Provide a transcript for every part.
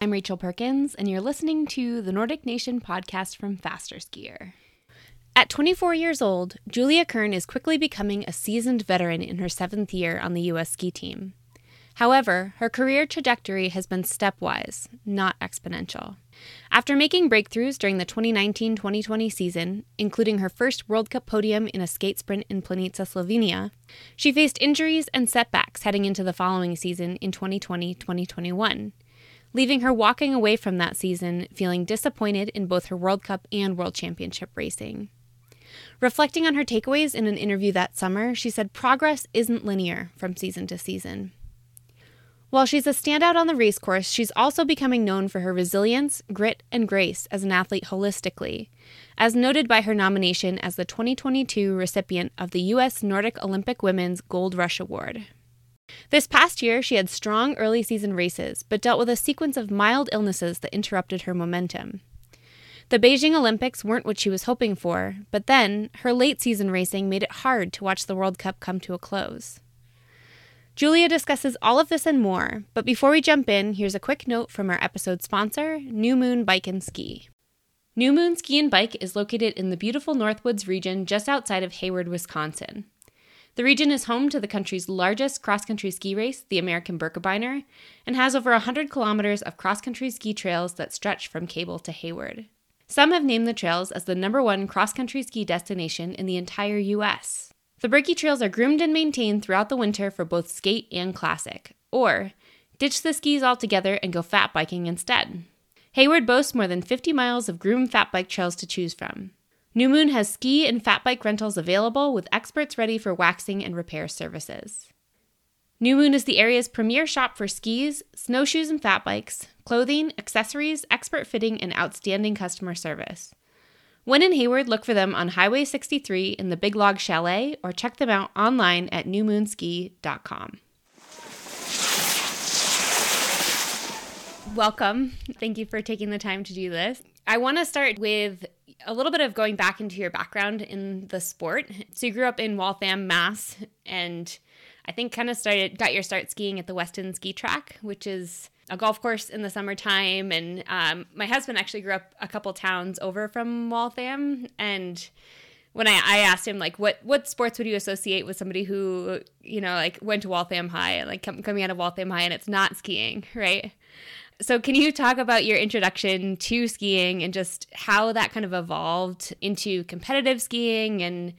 I'm Rachel Perkins, and you're listening to the Nordic Nation podcast from FasterSkier. At 24 years old, Julia Kern is quickly becoming a seasoned veteran in her seventh year on the U.S. ski team. However, her career trajectory has been stepwise, not exponential. After making breakthroughs during the 2019 2020 season, including her first World Cup podium in a skate sprint in Planica, Slovenia, she faced injuries and setbacks heading into the following season in 2020 2021, leaving her walking away from that season feeling disappointed in both her World Cup and World Championship racing. Reflecting on her takeaways in an interview that summer, she said progress isn't linear from season to season. While she's a standout on the race course, she's also becoming known for her resilience, grit, and grace as an athlete holistically, as noted by her nomination as the 2022 recipient of the U.S. Nordic Olympic Women's Gold Rush Award. This past year, she had strong early season races, but dealt with a sequence of mild illnesses that interrupted her momentum. The Beijing Olympics weren't what she was hoping for, but then her late season racing made it hard to watch the World Cup come to a close. Julia discusses all of this and more, but before we jump in, here's a quick note from our episode sponsor, New Moon Bike and Ski. New Moon Ski and Bike is located in the beautiful Northwoods region just outside of Hayward, Wisconsin. The region is home to the country's largest cross country ski race, the American Birkebeiner, and has over 100 kilometers of cross country ski trails that stretch from Cable to Hayward. Some have named the trails as the number one cross country ski destination in the entire U.S. The Birkie trails are groomed and maintained throughout the winter for both skate and classic, or ditch the skis altogether and go fat biking instead. Hayward boasts more than 50 miles of groomed fat bike trails to choose from. New Moon has ski and fat bike rentals available with experts ready for waxing and repair services. New Moon is the area's premier shop for skis, snowshoes and fat bikes, clothing, accessories, expert fitting, and outstanding customer service. When in Hayward, look for them on Highway 63 in the Big Log Chalet or check them out online at newmoonski.com. Welcome. Thank you for taking the time to do this. I want to start with a little bit of going back into your background in the sport. So you grew up in Waltham, Mass, and I think kind of started got your start skiing at the Weston Ski Track, which is a golf course in the summertime. And um, my husband actually grew up a couple towns over from Waltham, and when I, I asked him like what what sports would you associate with somebody who you know like went to Waltham High like com- coming out of Waltham High and it's not skiing right? So can you talk about your introduction to skiing and just how that kind of evolved into competitive skiing? And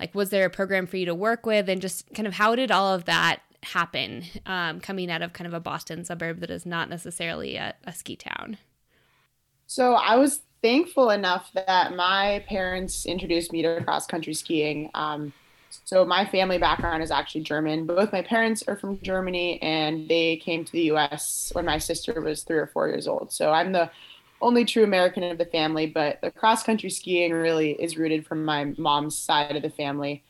like was there a program for you to work with? And just kind of how did all of that happen um, coming out of kind of a boston suburb that is not necessarily a, a ski town so i was thankful enough that my parents introduced me to cross country skiing um, so my family background is actually German. Both my parents are from Germany, and they came to the U.S. when my sister was three or four years old. So I'm the only true American of the family. But the cross country skiing really is rooted from my mom's side of the family.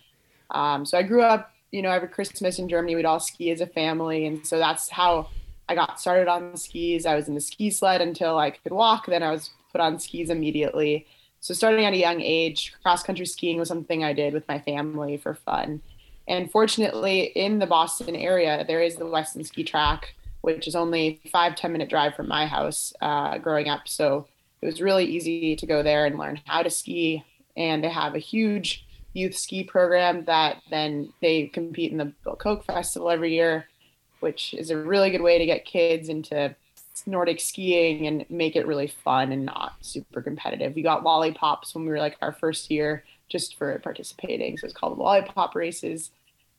Um, so I grew up, you know, every Christmas in Germany, we'd all ski as a family, and so that's how I got started on skis. I was in the ski sled until I could walk. Then I was put on skis immediately. So starting at a young age, cross country skiing was something I did with my family for fun. And fortunately, in the Boston area, there is the Weston Ski Track, which is only five ten minute drive from my house uh, growing up. So it was really easy to go there and learn how to ski. And they have a huge youth ski program that then they compete in the Bill Koch Festival every year, which is a really good way to get kids into Nordic skiing and make it really fun and not super competitive. We got lollipops when we were like our first year just for participating. So it's called lollipop races.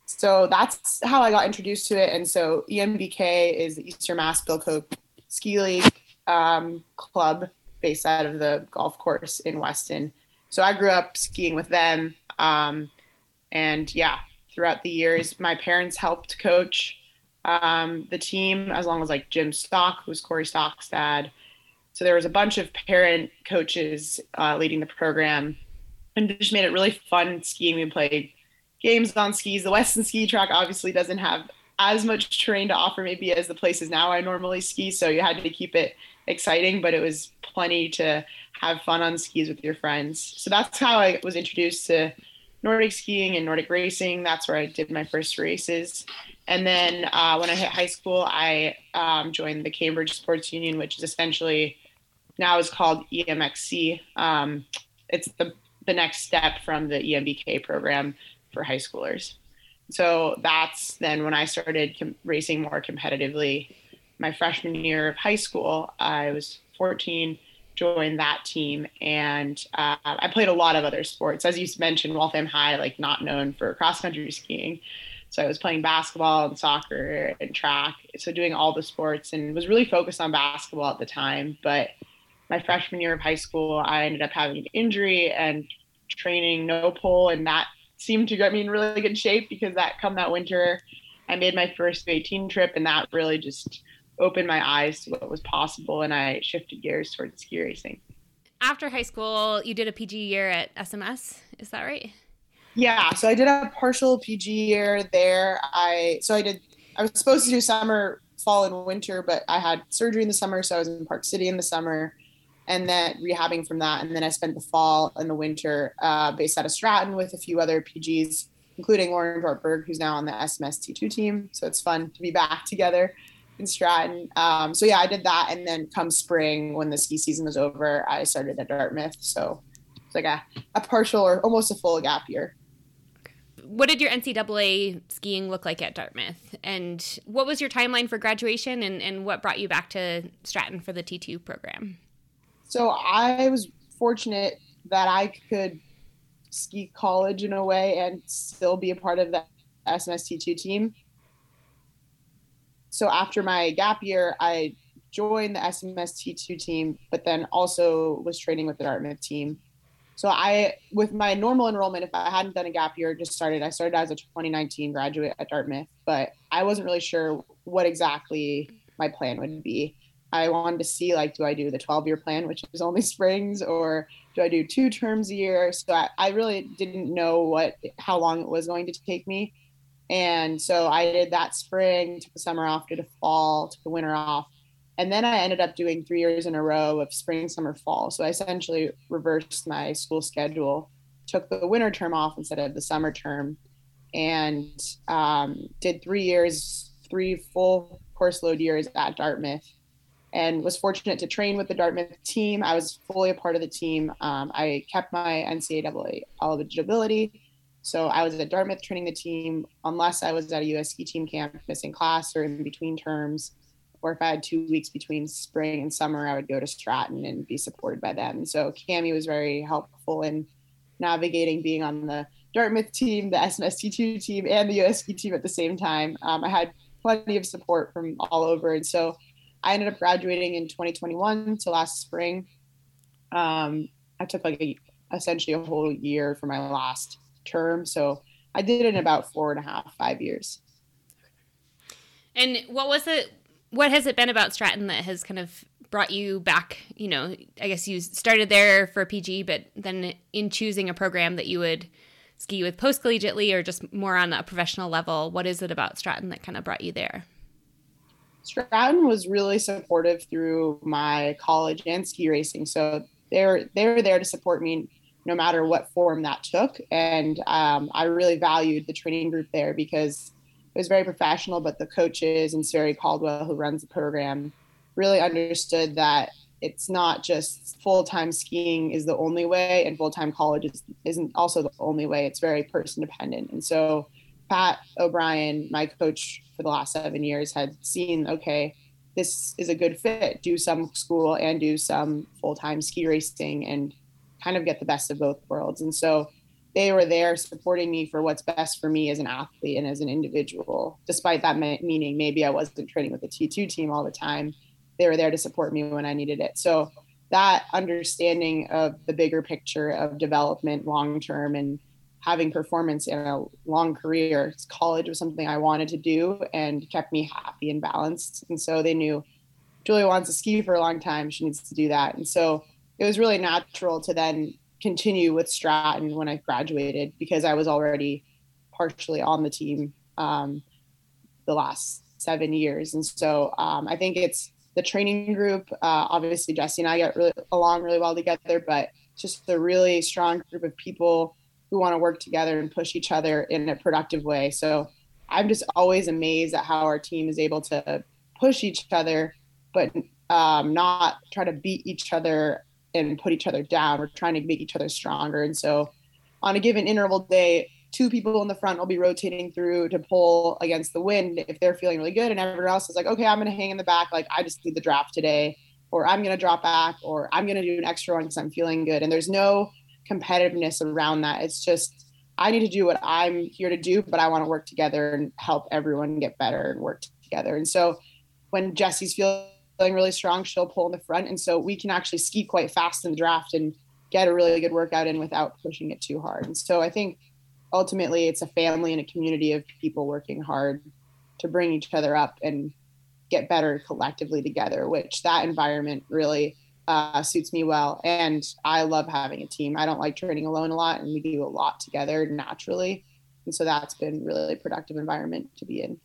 So that's how I got introduced to it. And so EMBK is the Eastern Mass Bill Koch Ski League um, club based out of the golf course in Weston. So I grew up skiing with them. Um, and yeah, throughout the years, my parents helped coach um, the team, as long as like Jim Stock, who's Corey Stock's dad. So there was a bunch of parent coaches uh, leading the program, and just made it really fun skiing. We played games on skis. The Weston Ski Track obviously doesn't have as much terrain to offer maybe as the places now I normally ski, so you had to keep it exciting, but it was plenty to have fun on skis with your friends. So that's how I was introduced to Nordic skiing and Nordic racing. That's where I did my first races. And then uh, when I hit high school, I um, joined the Cambridge Sports Union, which is essentially now is called EMXC. Um, it's the the next step from the EMBK program for high schoolers. So that's then when I started com- racing more competitively. My freshman year of high school, I was 14 joined that team. And uh, i played a lot of other sports. As you mentioned waltham high like not known for cross country skiing. So i was playing basketball and soccer and track so doing all the sports and was really focused on basketball at the time. But my freshman year of high school i ended up having an injury and training no pole and that seemed to get me in really good shape because that come that winter i made my first 18 trip and that really just opened my eyes to what was possible and I shifted gears towards ski racing. After high school, you did a PG year at SMS, is that right? Yeah, so I did a partial PG year there. I so I did I was supposed to do summer, fall and winter, but I had surgery in the summer, so I was in Park City in the summer and then rehabbing from that and then I spent the fall and the winter uh, based out of Stratton with a few other PGs including Lauren Jortberg, who's now on the SMS T2 team. So it's fun to be back together in Stratton. Um, so yeah, I did that, and then come spring when the ski season was over, I started at Dartmouth. So it's like a, a partial or almost a full gap year. What did your NCAA skiing look like at Dartmouth? And what was your timeline for graduation and, and what brought you back to Stratton for the T2 program? So I was fortunate that I could ski college in a way and still be a part of the SMS T2 team so after my gap year, I joined the SMS T2 team, but then also was training with the Dartmouth team. So I, with my normal enrollment, if I hadn't done a gap year, just started, I started as a 2019 graduate at Dartmouth, but I wasn't really sure what exactly my plan would be. I wanted to see like, do I do the 12 year plan, which is only springs, or do I do two terms a year? So I, I really didn't know what, how long it was going to take me. And so I did that spring, took the summer off, did a fall, took the winter off. And then I ended up doing three years in a row of spring, summer, fall. So I essentially reversed my school schedule, took the winter term off instead of the summer term, and um, did three years, three full course load years at Dartmouth. And was fortunate to train with the Dartmouth team. I was fully a part of the team. Um, I kept my NCAA eligibility so I was at Dartmouth training the team, unless I was at a US ski team camp missing class or in between terms, or if I had two weeks between spring and summer, I would go to Stratton and be supported by them. So Cami was very helpful in navigating being on the Dartmouth team, the SMST2 team, and the US ski team at the same time. Um, I had plenty of support from all over. And so I ended up graduating in 2021 so last spring. Um, I took like a, essentially a whole year for my last term. So I did it in about four and a half, five years. And what was it? What has it been about Stratton that has kind of brought you back? You know, I guess you started there for PG, but then in choosing a program that you would ski with post collegiately or just more on a professional level, what is it about Stratton that kind of brought you there? Stratton was really supportive through my college and ski racing. So they're they're there to support me no matter what form that took. And um, I really valued the training group there because it was very professional, but the coaches and Sverre Caldwell, who runs the program, really understood that it's not just full-time skiing is the only way and full-time college is, isn't also the only way. It's very person dependent. And so pat o'brien my coach for the last seven years had seen okay this is a good fit. Do some school and do some full-time ski racing. And kind of get the best of both worlds. And so they were there supporting me for what's best for me as an athlete and as an individual, despite that meaning maybe I wasn't training with the T2 team all the time. They were there to support me when I needed it. So that understanding of the bigger picture of development long term and having performance in a long career, college was something I wanted to do and kept me happy and balanced. And so they knew Julia wants to ski for a long time. She needs to do that. And so it was really natural to then continue with Stratton when I graduated because I was already partially on the team um, the last seven years. And so um, I think it's the training group. Uh, obviously, Jessie and I get really along really well together, but just a really strong group of people who want to work together and push each other in a productive way. So I'm just always amazed at how our team is able to push each other, but um, not try to beat each other and put each other down. We're trying to make each other stronger. And so on a given interval day, two people in the front will be rotating through to pull against the wind if they're feeling really good. And everyone else is like okay i'm going to hang in the back. Like i just need the draft today or i'm going to drop back or i'm going to do an extra one because i'm feeling good. And there's no competitiveness around that. It's just i need to do what i'm here to do but i want to work together and help everyone get better and work together. And so when jessie's feeling really strong she'll pull in the front. And so we can actually ski quite fast in the draft and get a really good workout in without pushing it too hard. And so i think ultimately it's a family and a community of people working hard to bring each other up and get better collectively together which that environment really uh, suits me well. And i love having a team. I don't like training alone a lot and we do a lot together naturally. And so that's been really productive environment to be in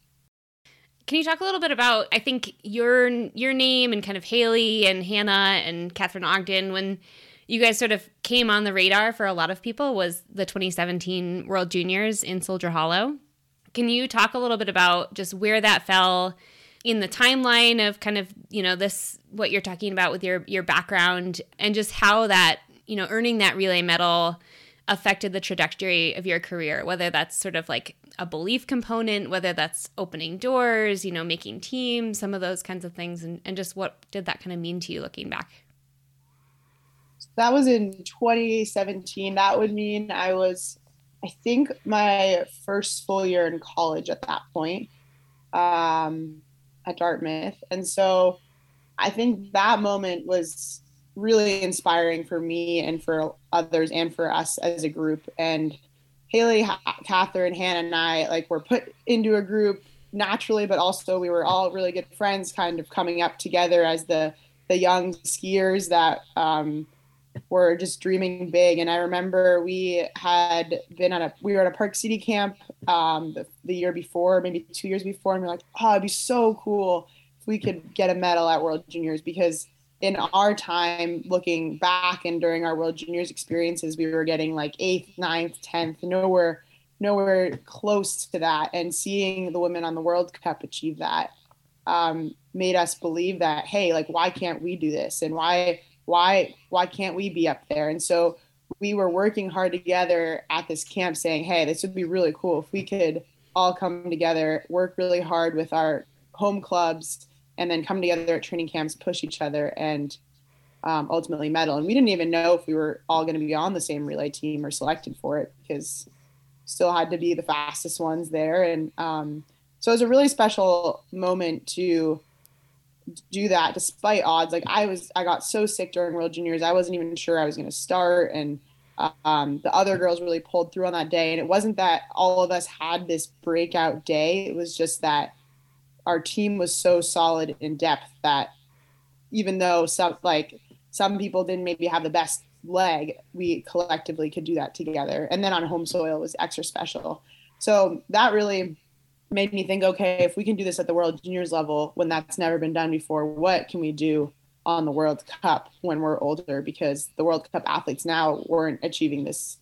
can you talk a little bit about i think your your name and kind of haley and hannah and katharine ogden when you guys sort of came on the radar for a lot of people was the 2017 World Juniors in Soldier Hollow. Can you talk a little bit about just where that fell in the timeline of kind of, you know, this what you're talking about with your your background and just how that, you know, earning that relay medal affected the trajectory of your career, whether that's sort of like a belief component, whether that's opening doors, you know, making teams, some of those kinds of things and, and just what did that kind of mean to you looking back? that was in 2017. That would mean I was, I think, my first full year in college at that point um, at Dartmouth. And so I think that moment was really inspiring for me and for others and for us as a group. And Haley, Katharine, Hannah, and I like were put into a group naturally, but also we were all really good friends, kind of coming up together as the the young skiers that um, were just dreaming big. And I remember we had been at a we were at a Park City camp um, the, the year before, maybe two years before, and we are like, oh, it'd be so cool if we could get a medal at World Juniors because in our time looking back and during our World Juniors experiences, we were getting like eighth, ninth, tenth, nowhere nowhere close to that. And seeing the women on the World Cup achieve that um, made us believe that hey, like why can't we do this? And why why why can't we be up there and so we were working hard together at this camp saying hey this would be really cool if we could all come together work really hard with our home clubs and then come together at training camps push each other and um, ultimately medal and we didn't even know if we were all going to be on the same relay team or selected for it because still had to be the fastest ones there and um, so it was a really special moment to do that despite odds. Like I was, I got so sick during World Juniors, I wasn't even sure I was going to start, and um, the other girls really pulled through on that day. And it wasn't that all of us had this breakout day; it was just that our team was so solid in depth that even though some like some people didn't maybe have the best leg, we collectively could do that together. And then on home soil was extra special. So that really made me think, okay, if we can do this at the World Juniors level when that's never been done before, what can we do on the World Cup when we're older? Because the World Cup athletes now weren't achieving this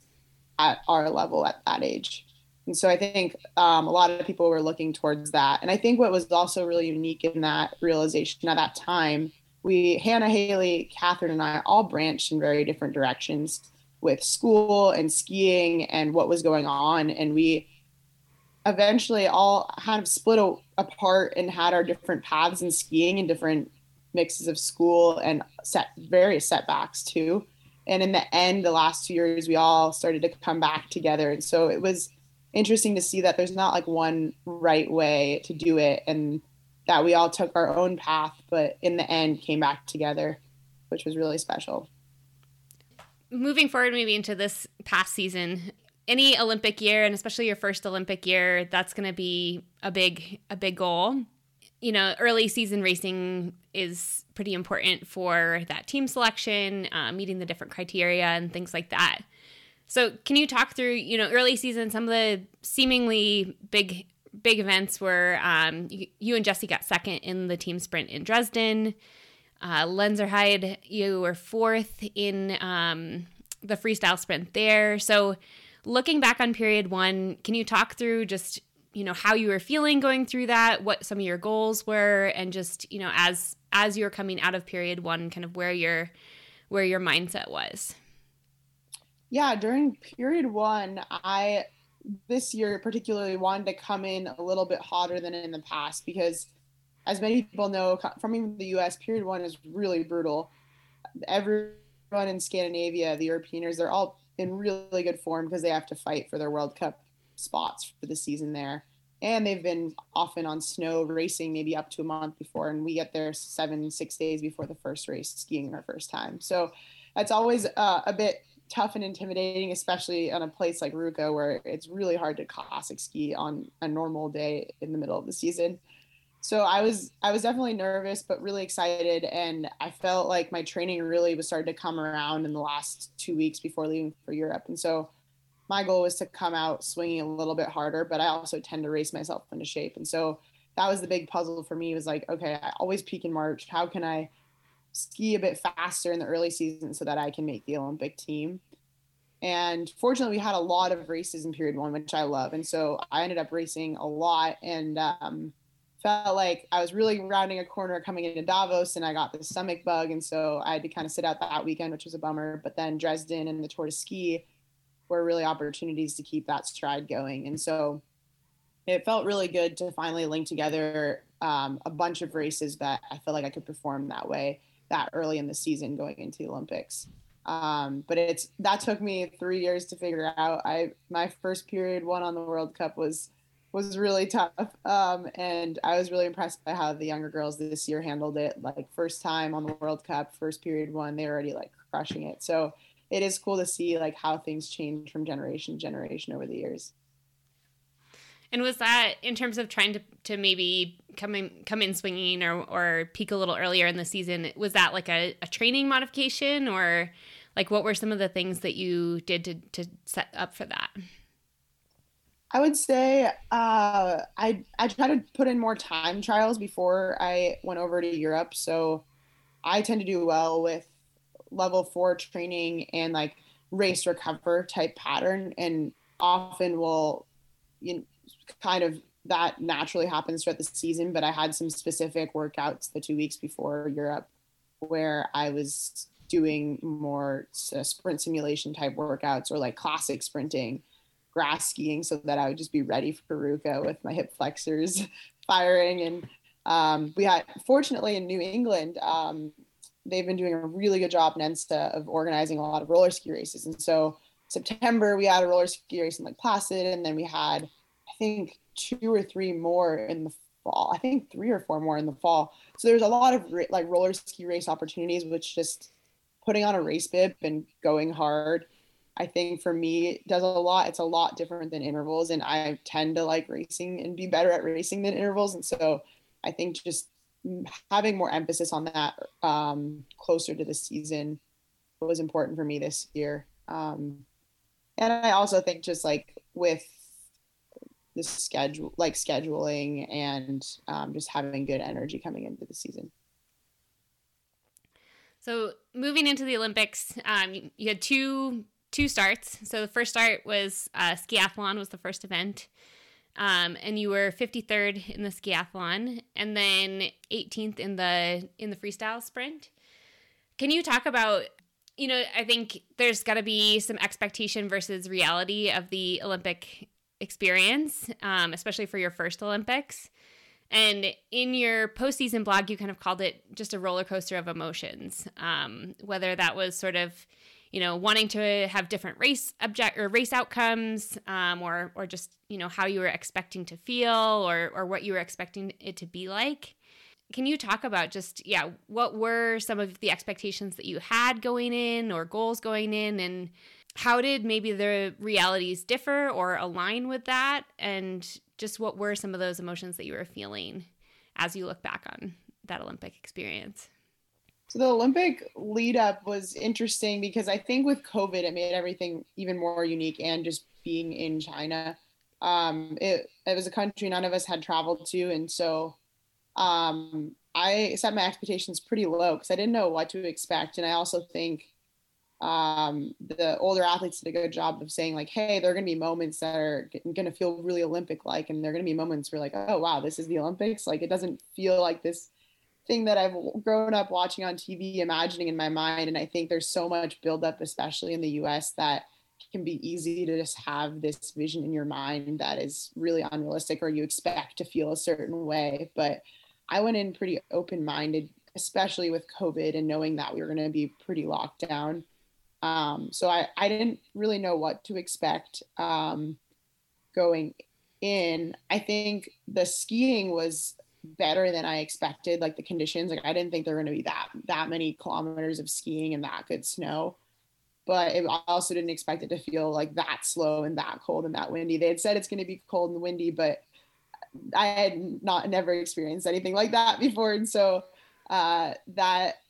at our level at that age. And so I think um, a lot of people were looking towards that. And I think what was also really unique in that realization at that time, we, Hannah, Haley, Katharine, and I all branched in very different directions with school and skiing and what was going on. And we eventually all kind of split a, apart and had our different paths in skiing and different mixes of school and set various setbacks too. And in the end, the last two years, we all started to come back together. And so it was interesting to see that there's not like one right way to do it and that we all took our own path, but in the end came back together, which was really special. Moving forward, maybe into this past season, any Olympic year, and especially your first Olympic year, that's going to be a big a big goal. You know, early season racing is pretty important for that team selection, uh, meeting the different criteria and things like that. So, can you talk through, you know, early season, some of the seemingly big big events were um, you, you, and Jessie got second in the team sprint in Dresden. Uh, Lenzerheide, you were fourth in um, the freestyle sprint there. So, looking back on period one, can you talk through just you know how you were feeling going through that, what some of your goals were, and just you know as as you're coming out of period one, kind of where your where your mindset was. Yeah, during period one, I this year particularly wanted to come in a little bit hotter than in the past because as many people know from the US period 1 is really brutal. Everyone in Scandinavia the Europeans they're all in really good form because they have to fight for their World Cup spots for the season there. And they've been often on snow racing maybe up to a month before and we get there 7 6 days before the first race skiing our first time. So that's always uh, a bit tough and intimidating, especially on a place like Ruka where it's really hard to classic ski on a normal day in the middle of the season. So I was I was definitely nervous, but really excited, and I felt like my training really was starting to come around in the last two weeks before leaving for Europe. And so my goal was to come out swinging a little bit harder, but I also tend to race myself into shape. And so that was the big puzzle for me was like, okay, I always peak in March. How can I ski a bit faster in the early season so that I can make the Olympic team. And fortunately, we had a lot of races in period one, which I love. And so I ended up racing a lot and um, felt like I was really rounding a corner coming into Davos and I got the stomach bug. And so I had to kind of sit out that weekend, which was a bummer. But then Dresden and the Tour de Ski were really opportunities to keep that stride going. And so it felt really good to finally link together um, a bunch of races that I felt like I could perform that way that early in the season going into the Olympics. Um, but it's that took me three years to figure out. I my first period one on the World Cup was was really tough, um, and I was really impressed by how the younger girls this year handled it. Like first time on the World Cup, first period one, they were already like crushing it. So it is cool to see like how things change from generation to generation over the years. And was that in terms of trying to, to maybe come in, come in swinging or, or peak a little earlier in the season? Was that like a, a training modification or like what were some of the things that you did to, to set up for that? I would say uh, I I tried to put in more time trials before I went over to Europe. So I tend to do well with level four training and like race recover type pattern, and often will you know, kind of that naturally happens throughout the season, but I had some specific workouts the two weeks before Europe where I was doing more sprint simulation type workouts or like classic sprinting, grass skiing, so that I would just be ready for Ruka with my hip flexors firing. And um, we had, fortunately, in New England, um, they've been doing a really good job, NENSA, of organizing a lot of roller ski races. And so September, we had a roller ski race in Lake Placid, and then we had I think two or three more in the fall. I think three or four more in the fall. So there's a lot of like roller ski race opportunities, which just putting on a race bib and going hard. I think for me does a lot. It's a lot different than intervals, and I tend to like racing and be better at racing than intervals. And so I think just having more emphasis on that um, closer to the season was important for me this year. Um, and I also think just like with the schedule, like scheduling and um, just having good energy coming into the season. So moving into the Olympics, um, you had two two starts. So the first start was uh, skiathlon was the first event, um, and you were 53rd in the skiathlon, and then 18th in the in the freestyle sprint. Can you talk about? You know, I think there's got to be some expectation versus reality of the Olympic experience, um, especially for your first Olympics. And in your postseason blog, you kind of called it just a roller coaster of emotions. Um, whether that was sort of, you know, wanting to have different race object or race outcomes, um, or or just you know how you were expecting to feel, or or what you were expecting it to be like. Can you talk about just yeah, what were some of the expectations that you had going in, or goals going in, and how did maybe the realities differ or align with that? And just what were some of those emotions that you were feeling as you look back on that Olympic experience? So the Olympic lead up was interesting because I think with COVID, it made everything even more unique and just being in China. Um, it, it was a country none of us had traveled to. And so um, I set my expectations pretty low because I didn't know what to expect. And I also think um, the older athletes did a good job of saying like, hey, there are going to be moments that are going to feel really Olympic like, and there are going to be moments where like, oh wow, this is the Olympics. Like it doesn't feel like this thing that I've grown up watching on TV, imagining in my mind. And I think there's so much buildup, especially in the U.S., that can be easy to just have this vision in your mind that is really unrealistic, or you expect to feel a certain way. But I went in pretty open minded, especially with COVID and knowing that we were going to be pretty locked down. Um, so I, I didn't really know what to expect um, going in. I think the skiing was better than I expected. Like the conditions, like I didn't think there were going to be that that many kilometers of skiing and that good snow. But it, I also didn't expect it to feel like that slow and that cold and that windy. They had said it's going to be cold and windy, but I had not never experienced anything like that before, and so uh, that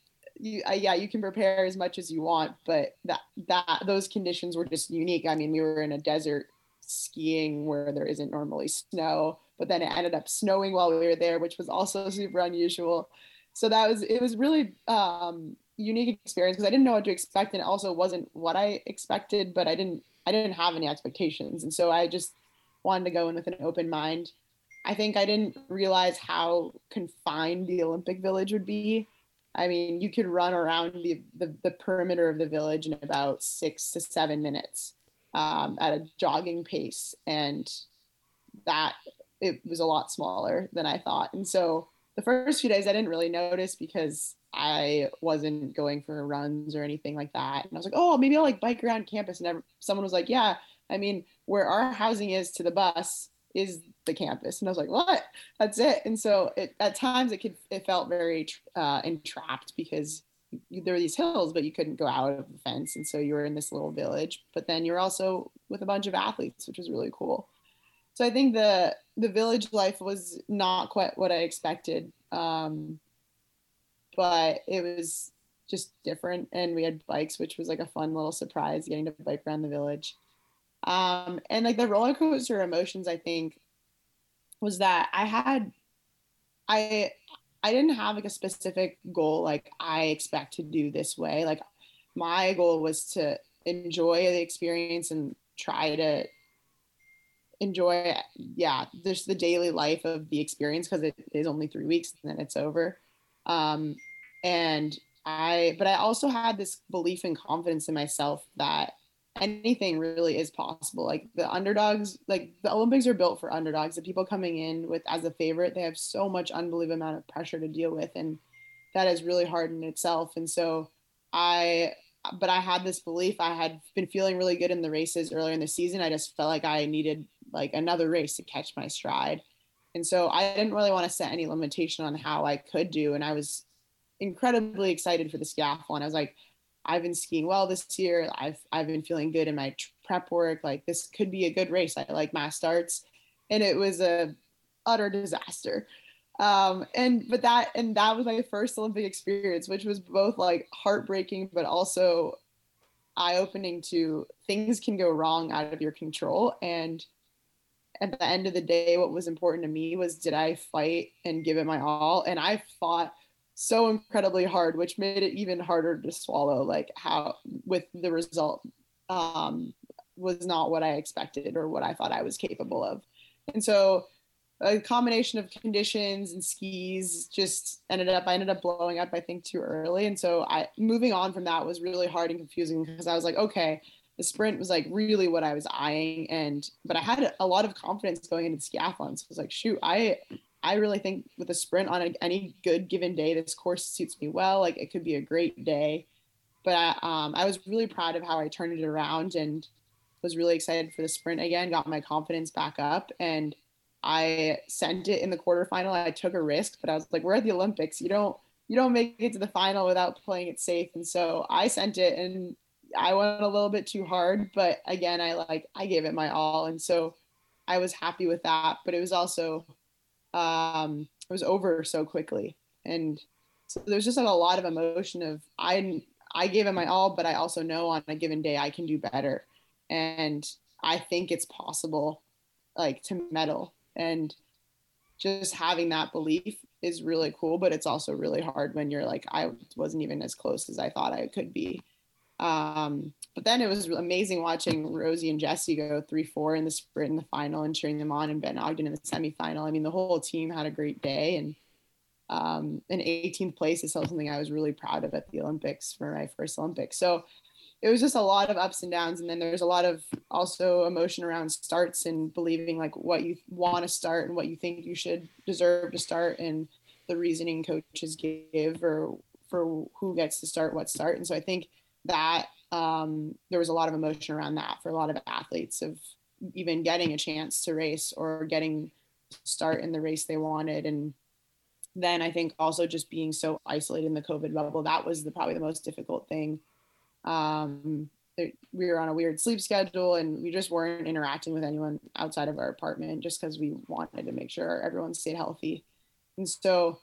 you, uh, yeah, you can prepare as much as you want, but that that those conditions were just unique. I mean, we were in a desert skiing where there isn't normally snow, but then it ended up snowing while we were there, which was also super unusual. So that was it was really um, unique experience because I didn't know what to expect, and it also wasn't what I expected, but I didn't I didn't have any expectations, and so I just wanted to go in with an open mind. I think I didn't realize how confined the Olympic Village would be. I mean, you could run around the, the, the perimeter of the village in about six to seven minutes um, at a jogging pace. And that it was a lot smaller than I thought. And so the first few days I didn't really notice because I wasn't going for runs or anything like that. And I was like, oh, maybe I'll like bike around campus. And someone was like, yeah, I mean, where our housing is to the bus is the campus. And I was like, what? That's it. And so it, at times it could, it felt very uh, entrapped because you, there were these hills, but you couldn't go out of the fence. And so you were in this little village, but then you're also with a bunch of athletes, which was really cool. So I think the, the village life was not quite what I expected. Um, but it was just different. And we had bikes, which was like a fun little surprise getting to bike around the village. Um, and like the roller coaster emotions, I think, was that I had, I, I didn't have like a specific goal, like I expect to do this way. Like my goal was to enjoy the experience and try to enjoy, yeah, just the daily life of the experience because it is only three weeks and then it's over. Um, and I, but I also had this belief and confidence in myself that anything really is possible. Like the underdogs, like the Olympics are built for underdogs. The people coming in with as a favorite, they have so much unbelievable amount of pressure to deal with, and that is really hard in itself. And so I, but I had this belief. I had been feeling really good in the races earlier in the season. I just felt like I needed like another race to catch my stride. And so I didn't really want to set any limitation on how I could do. And I was incredibly excited for the skiathlon. I was like, I've been skiing well this year. I've I've been feeling good in my prep work. Like this could be a good race. I like mass starts, and it was a utter disaster. Um, and but that and that was my first Olympic experience, which was both like heartbreaking, but also eye opening to things can go wrong out of your control. And at the end of the day, what was important to me was did I fight and give it my all? And I fought so incredibly hard, which made it even harder to swallow. Like how with the result um, was not what I expected or what I thought I was capable of, and so a combination of conditions and skis just ended up I ended up blowing up I think too early, and so I moving on from that was really hard and confusing because I was like, okay, the sprint was like really what I was eyeing, and but I had a lot of confidence going into skiathlon, so I was like, shoot, I I really think with a sprint on a, any good given day, this course suits me well. Like it could be a great day. But I, um, I was really proud of how I turned it around and was really excited for the sprint again, got my confidence back up. And I sent it in the quarterfinal. I took a risk, but I was like, we're at the Olympics. You don't, you don't make it to the final without playing it safe. And so I sent it and I went a little bit too hard, but again, I like, I gave it my all. And so I was happy with that, but it was also um, it was over so quickly. And so there's just a lot of emotion of I I gave it my all, but I also know on a given day I can do better. And I think it's possible like to medal and just having that belief is really cool, but it's also really hard when you're like, I wasn't even as close as I thought I could be. Um, but then it was amazing watching Rosie and Jessie go three four in the sprint in the final and cheering them on, and Ben Ogden in the semifinal. I mean, the whole team had a great day, and um, an 18th place is something I was really proud of at the Olympics for my first Olympics. So it was just a lot of ups and downs, and then there's a lot of also emotion around starts and believing like what you want to start and what you think you should deserve to start, and the reasoning coaches give or for who gets to start what start. And so I think that um, there was a lot of emotion around that for a lot of athletes of even getting a chance to race or getting start in the race they wanted and then I think also just being so isolated in the COVID bubble, that was the, probably the most difficult thing. Um, we were on a weird sleep schedule and we just weren't interacting with anyone outside of our apartment just because we wanted to make sure everyone stayed healthy. And so,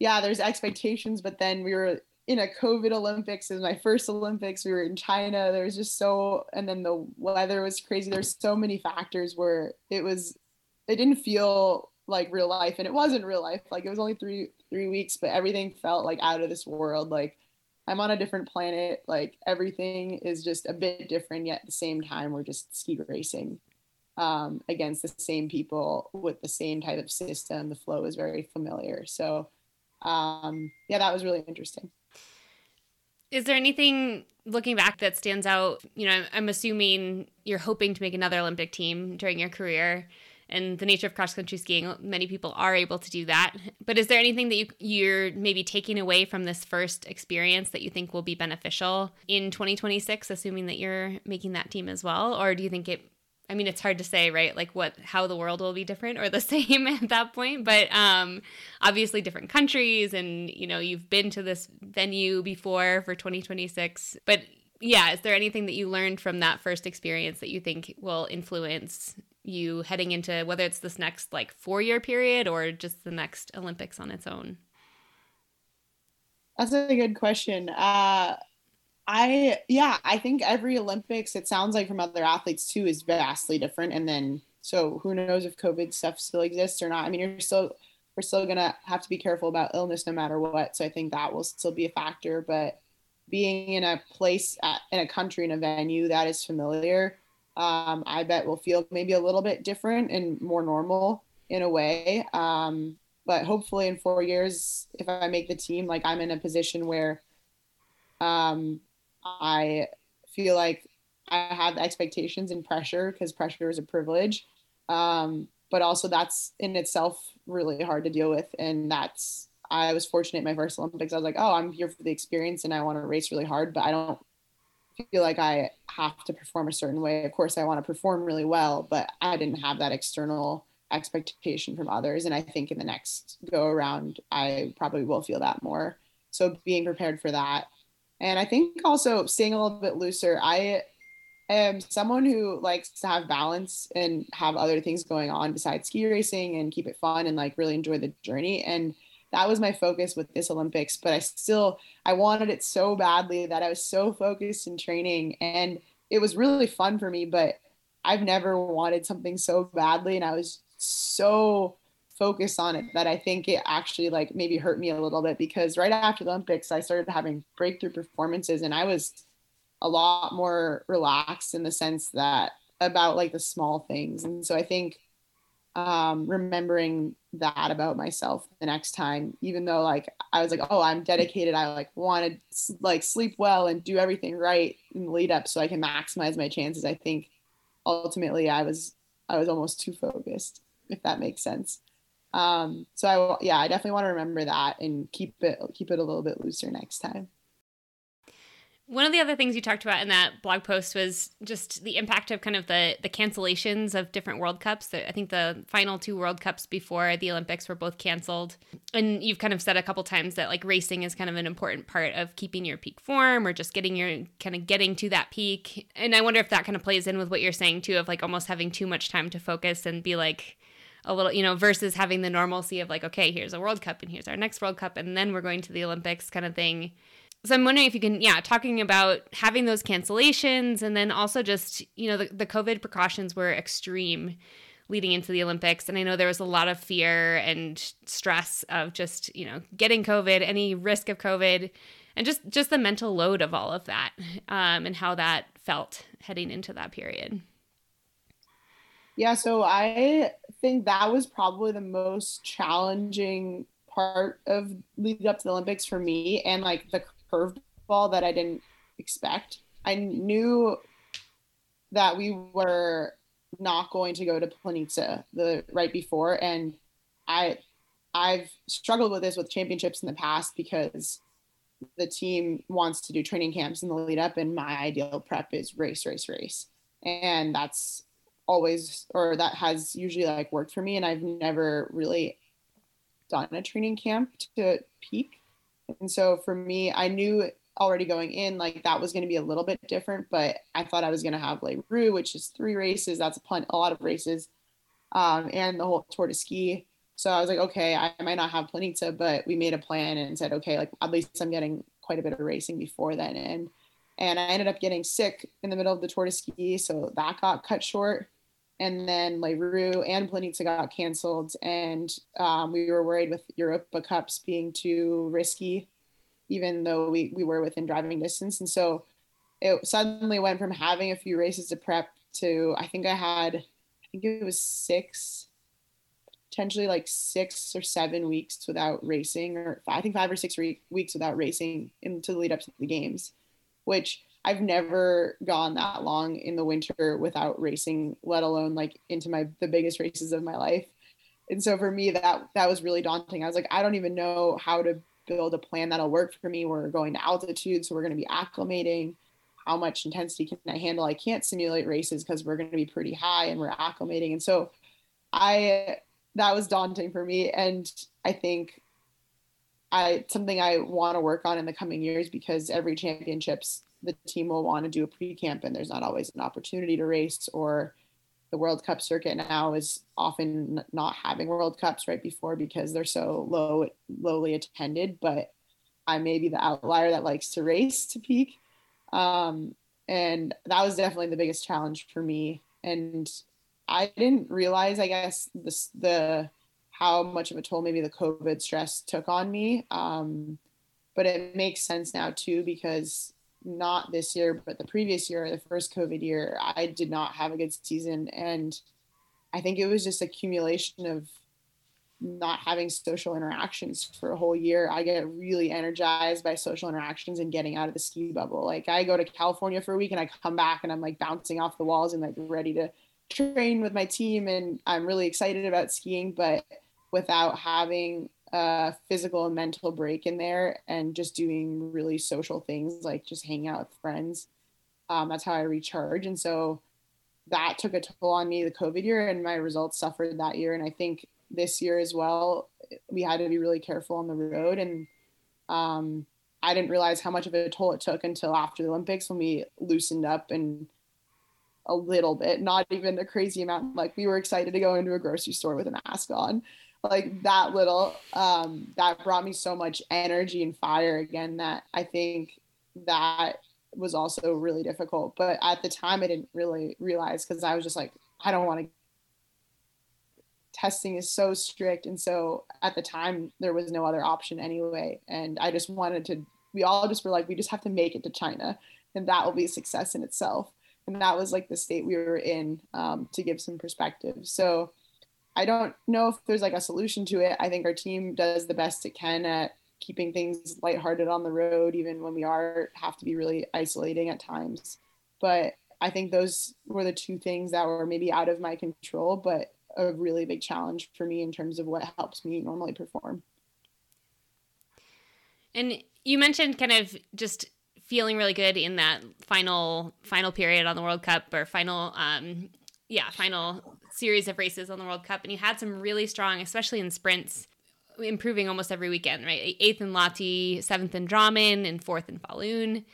yeah, there's expectations, but then we were in a COVID Olympics. It was my first Olympics. We were in China. There was just so, and then the weather was crazy. There's so many factors where it was, it didn't feel like real life, and it wasn't real life. Like it was only three three weeks, but everything felt like out of this world. Like I'm on a different planet. Like everything is just a bit different, yet at the same time we're just ski racing um, against the same people with the same type of system. The flow is very familiar. So um, yeah, that was really interesting. Is there anything looking back that stands out? You know, I'm assuming you're hoping to make another Olympic team during your career. And the nature of cross country skiing, many people are able to do that. But is there anything that you, you're maybe taking away from this first experience that you think will be beneficial in 2026, assuming that you're making that team as well? Or do you think it I mean, it's hard to say, right? Like what, how the world will be different or the same at that point. But um, obviously, different countries, and you know, you've been to this venue before for 2026. But yeah, is there anything that you learned from that first experience that you think will influence you heading into whether it's this next like four year period or just the next Olympics on its own? That's a good question. Uh, I yeah, I think every Olympics it sounds like from other athletes too is vastly different and then so who knows if COVID stuff still exists or not. I mean, you're still we're still to have to be careful about illness no matter what. So I think that will still be a factor, but being in a place at, in a country in a venue that is familiar, um, I bet will feel maybe a little bit different and more normal in a way. Um, but hopefully in 4 years if I make the team like I'm in a position where um, I feel like I have expectations and pressure because pressure is a privilege. Um, but also that's in itself really hard to deal with. And that's, I was fortunate my first Olympics. I was like, oh, I'm here for the experience and I want to race really hard, but I don't feel like I have to perform a certain way. Of course, I want to perform really well, but I didn't have that external expectation from others. And I think in the next go around, I probably will feel that more. So being prepared for that and I think also staying a little bit looser. I am someone who likes to have balance and have other things going on besides ski racing and keep it fun and like really enjoy the journey. And that was my focus with this Olympics. But I still, I wanted it so badly that I was so focused in training and it was really fun for me. But I've never wanted something so badly. And I was so focus on it that I think it actually like maybe hurt me a little bit because right after the Olympics I started having breakthrough performances and I was a lot more relaxed in the sense that about like the small things. And so I think um, remembering that about myself the next time even though like I was like oh I'm dedicated. I like want to like sleep well and do everything right in the lead up so I can maximize my chances I think ultimately I was I was almost too focused if that makes sense um, so I yeah, I definitely want to remember that and keep it keep it a little bit looser next time. One of the other things you talked about in that blog post was just the impact of kind of the the cancellations of different World Cups. I think the final two World Cups before the Olympics were both canceled. And you've kind of said a couple times that like racing is kind of an important part of keeping your peak form or just getting your kind of getting to that peak. And I wonder if that kind of plays in with what you're saying too of like almost having too much time to focus and be like a little, you know, versus having the normalcy of like, okay, here's a World Cup and here's our next World Cup and then we're going to the Olympics kind of thing. So I'm wondering if you can, yeah, talking about having those cancellations and then also just, you know, the, the COVID precautions were extreme leading into the Olympics. And I know there was a lot of fear and stress of just, you know, getting COVID, any risk of COVID. and just just the mental load of all of that um, and how that felt heading into that period. Yeah, so I think that was probably the most challenging part of leading up to the Olympics for me and like the curveball that I didn't expect. I knew that we were not going to go to Planica the right before and I I've struggled with this with championships in the past because the team wants to do training camps in the lead up and my ideal prep is race race race and that's always or that has usually like worked for me and I've never really done a training camp to peak. And so for me I knew already going in like that was going to be a little bit different but I thought I was going to have like Rue which is three races. That's a, pun- a lot of races um, and the whole Tour de Ski. So I was like, okay, I might not have Planica, but we made a plan and said, okay, like at least I'm getting quite a bit of racing before then. And and I ended up getting sick in the middle of the Tour de Ski, so that got cut short. And then Les Rousses and Planica got canceled, and um, we were worried with Europa Cups being too risky, even though we we were within driving distance. And so it suddenly went from having a few races to prep to I think I had I think it was six potentially like six or seven weeks without racing, or I think five or six re- weeks without racing into the lead up to the games, which I've never gone that long in the winter without racing, let alone like into my the biggest races of my life. And so for me, that that was really daunting. I was like, I don't even know how to build a plan that'll work for me. We're going to altitude, so we're going to be acclimating. How much intensity can I handle? I can't simulate races because we're going to be pretty high and we're acclimating. And so I that was daunting for me and i think i something i want to work on in the coming years because every championships the team will want to do a pre-camp and there's not always an opportunity to race or the world cup circuit now is often not having world cups right before because they're so low lowly attended but i may be the outlier that likes to race to peak. Um, and that was definitely the biggest challenge for me. And I didn't realize, I guess, this the how much of a toll maybe the COVID stress took on me. Um, but it makes sense now too because not this year, but the previous year, the first COVID year, I did not have a good season, and I think it was just accumulation of not having social interactions for a whole year. I get really energized by social interactions and getting out of the ski bubble. Like I go to California for a week and I come back and I'm like bouncing off the walls and like ready to train with my team and I'm really excited about skiing, but without having a physical and mental break in there and just doing really social things like just hanging out with friends. Um, that's how I recharge. And so that took a toll on me the COVID year and my results suffered that year. And I think this year as well, we had to be really careful on the road. And um, I didn't realize how much of a toll it took until after the Olympics when we loosened up and a little bit, not even a crazy amount. Like we were excited to go into a grocery store with a mask on, like that little. Um, that brought me so much energy and fire again that I think that was also really difficult. But at the time, I didn't really realize because I was just like, I don't want to. Testing is so strict, and so at the time there was no other option anyway, and I just wanted to. We all just were like, we just have to make it to China, and that will be a success in itself and that was like the state we were in um, to give some perspective so i don't know if there's like a solution to it. I think our team does the best it can at keeping things lighthearted on the road even when we are have to be really isolating at times. But i think those were the two things that were maybe out of my control but a really big challenge for me in terms of what helps me normally perform. And you mentioned kind of just feeling really good in that final final period on the World Cup or final um yeah, final series of races on the World Cup and you had some really strong, especially in sprints, improving almost every weekend, right? Eighth in Lahti, seventh in Drammen, and fourth in Falun.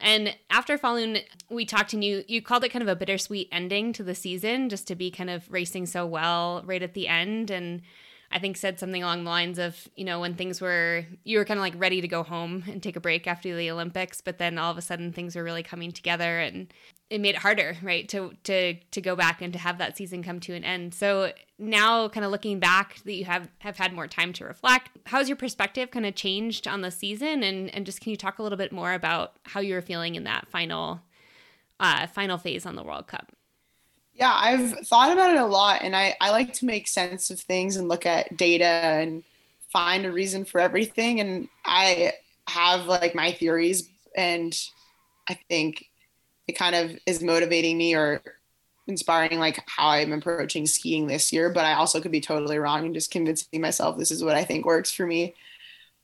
And after Falun, we talked and you you called it kind of a bittersweet ending to the season, just to be kind of racing so well right at the end. And I think said something along the lines of, you know, when things were you were kind of like ready to go home and take a break after the Olympics, but then all of a sudden things were really coming together and it made it harder, right, to to to go back and to have that season come to an end. So now kind of looking back that you have have had more time to reflect, how's your perspective kind of changed on the season and and just can you talk a little bit more about how you were feeling in that final uh final phase on the World Cup? Yeah, I've thought about it a lot and I, I like to make sense of things and look at data and find a reason for everything. And I have like my theories and I think it kind of is motivating me or inspiring like how I'm approaching skiing this year. But I also could be totally wrong and just convincing myself this is what I think works for me.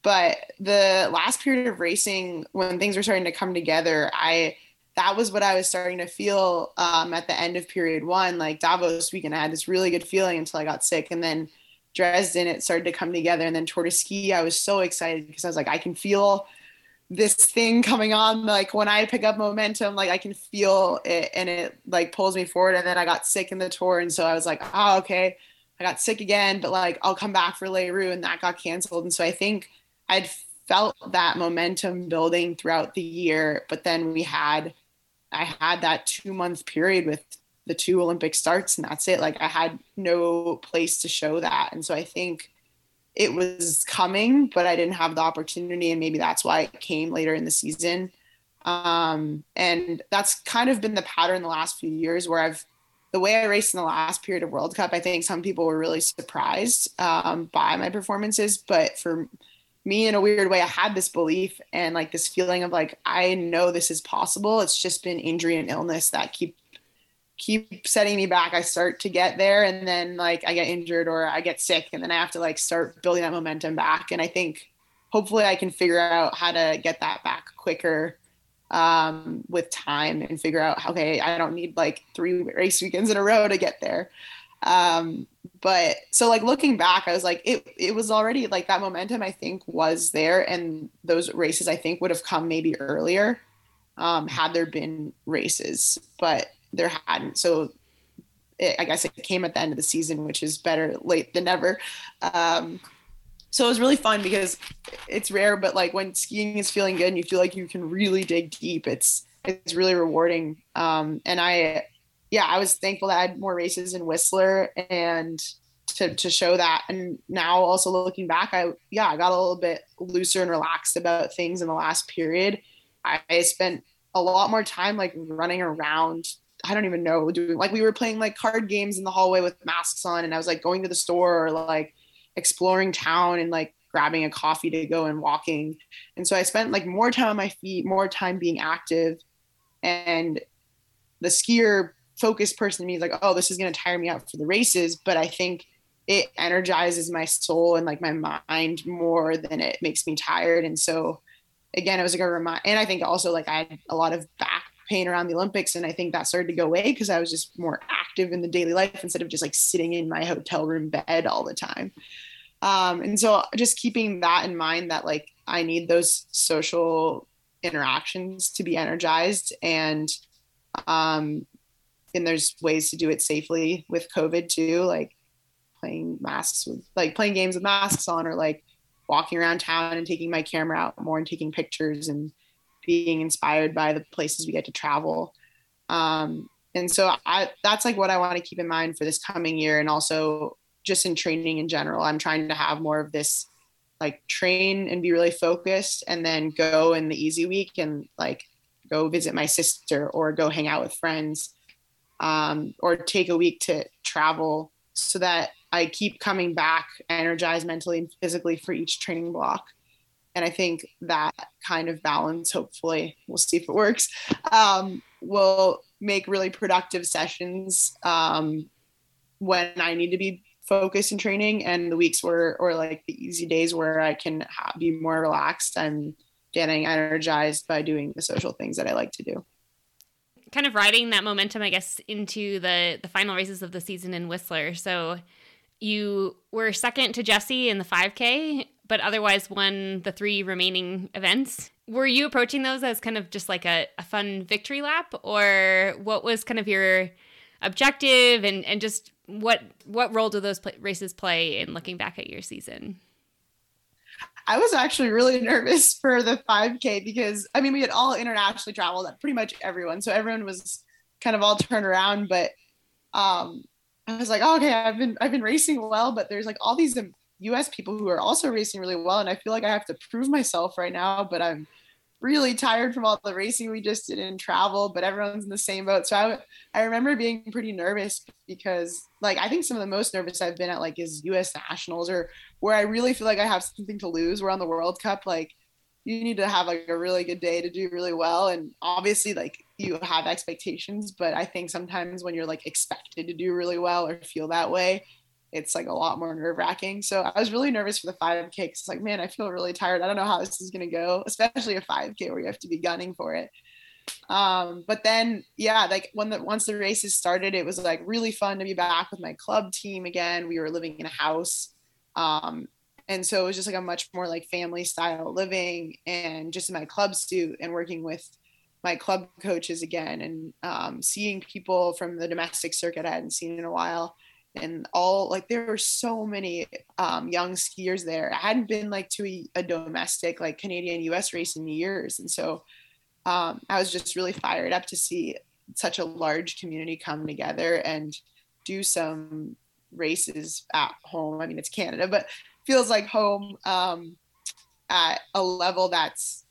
But the last period of racing, when things were starting to come together, I that was what I was starting to feel um, at the end of period one. Like Davos weekend, I had this really good feeling until I got sick. And then Dresden, it started to come together. And then Tour de Ski, I was so excited because I was like, I can feel this thing coming on. Like when I pick up momentum, like I can feel it and it like pulls me forward. And then I got sick in the tour. And so I was like, oh, okay, I got sick again, but like I'll come back for Les Rousses and that got canceled. And so I think I'd felt that momentum building throughout the year, but then we had I had that two month period with the two Olympic starts and that's it. Like I had no place to show that. And so I think it was coming, but I didn't have the opportunity. And maybe that's why it came later in the season. Um, and that's kind of been the pattern the last few years where I've, the way I raced in the last period of World Cup, I think some people were really surprised um, by my performances. But for me in a weird way i had this belief and like this feeling of like i know this is possible. It's just been injury and illness that keep keep setting me back. I start to get there and then like i get injured or i get sick and then i have to like start building that momentum back. And i think hopefully i can figure out how to get that back quicker um, with time and figure out okay i don't need like three race weekends in a row to get there um, but so like looking back, I was like, it it was already like that momentum I think was there, and those races I think would have come maybe earlier, um, had there been races, but there hadn't. So it, I guess it came at the end of the season, which is better late than never. Um, so it was really fun because it's rare, but like when skiing is feeling good and you feel like you can really dig deep, it's it's really rewarding. Um, and I yeah, I was thankful that I had more races in Whistler and to, to show that. And now also looking back, I, yeah, I got a little bit looser and relaxed about things in the last period. I, I spent a lot more time like running around. I don't even know doing like we were playing like card games in the hallway with masks on and I was like going to the store or like exploring town and like grabbing a coffee to go and walking. And so I spent like more time on my feet, more time being active. And the skier focused person to me is like, oh, this is going to tire me out for the races. But I think it energizes my soul and like my mind more than it makes me tired. And so again, it was like a remind. And I think also like I had a lot of back pain around the Olympics. And I think that started to go away because I was just more active in the daily life instead of just like sitting in my hotel room bed all the time. Um, and so just keeping that in mind that like I need those social interactions to be energized and um, and there's ways to do it safely with COVID too, like playing masks with like playing games with masks on or like walking around town and taking my camera out more and taking pictures and being inspired by the places we get to travel. Um, and so I that's like what I want to keep in mind for this coming year and also just in training in general. I'm trying to have more of this like train and be really focused and then go in the easy week and like go visit my sister or go hang out with friends um, or take a week to travel so that I keep coming back energized mentally and physically for each training block. And I think that kind of balance, hopefully, we'll see if it works, um, will make really productive sessions um, when I need to be focused in training and the weeks where, or like the easy days where I can be more relaxed and getting energized by doing the social things that I like to do kind of riding that momentum, I guess, into the the final races of the season in Whistler. So you were second to Jessie in the 5K, but otherwise won the three remaining events. Were you approaching those as kind of just like a, a fun victory lap, or what was kind of your objective and and just what what role do those pl- races play in looking back at your season? I was actually really nervous for the 5K because I mean we had all internationally traveled, pretty much everyone, so everyone was kind of all turned around. But um, I was like, oh, okay, I've been I've been racing well, but there's like all these U.S. people who are also racing really well, and I feel like I have to prove myself right now. But I'm really tired from all the racing we just did in travel, but everyone's in the same boat. So I, I remember being pretty nervous because like, I think some of the most nervous I've been at like is US nationals or where I really feel like I have something to lose. We're on the world cup. Like you need to have like a really good day to do really well. And obviously like you have expectations, but I think sometimes when you're like expected to do really well or feel that way, it's like a lot more nerve wracking. So I was really nervous for the 5K because it's like, man, I feel really tired. I don't know how this is going to go, especially a 5K where you have to be gunning for it. Um, but then, yeah, like when the once the races started, it was like really fun to be back with my club team again. We were living in a house. Um, and so it was just like a much more like family style living and just in my club suit and working with my club coaches again and um, seeing people from the domestic circuit I hadn't seen in a while and all like there were so many um, young skiers there. I hadn't been like to a, a domestic like Canadian US race in years. And so um, I was just really fired up to see such a large community come together and do some races at home. I mean, it's Canada, but feels like home um, at a level that's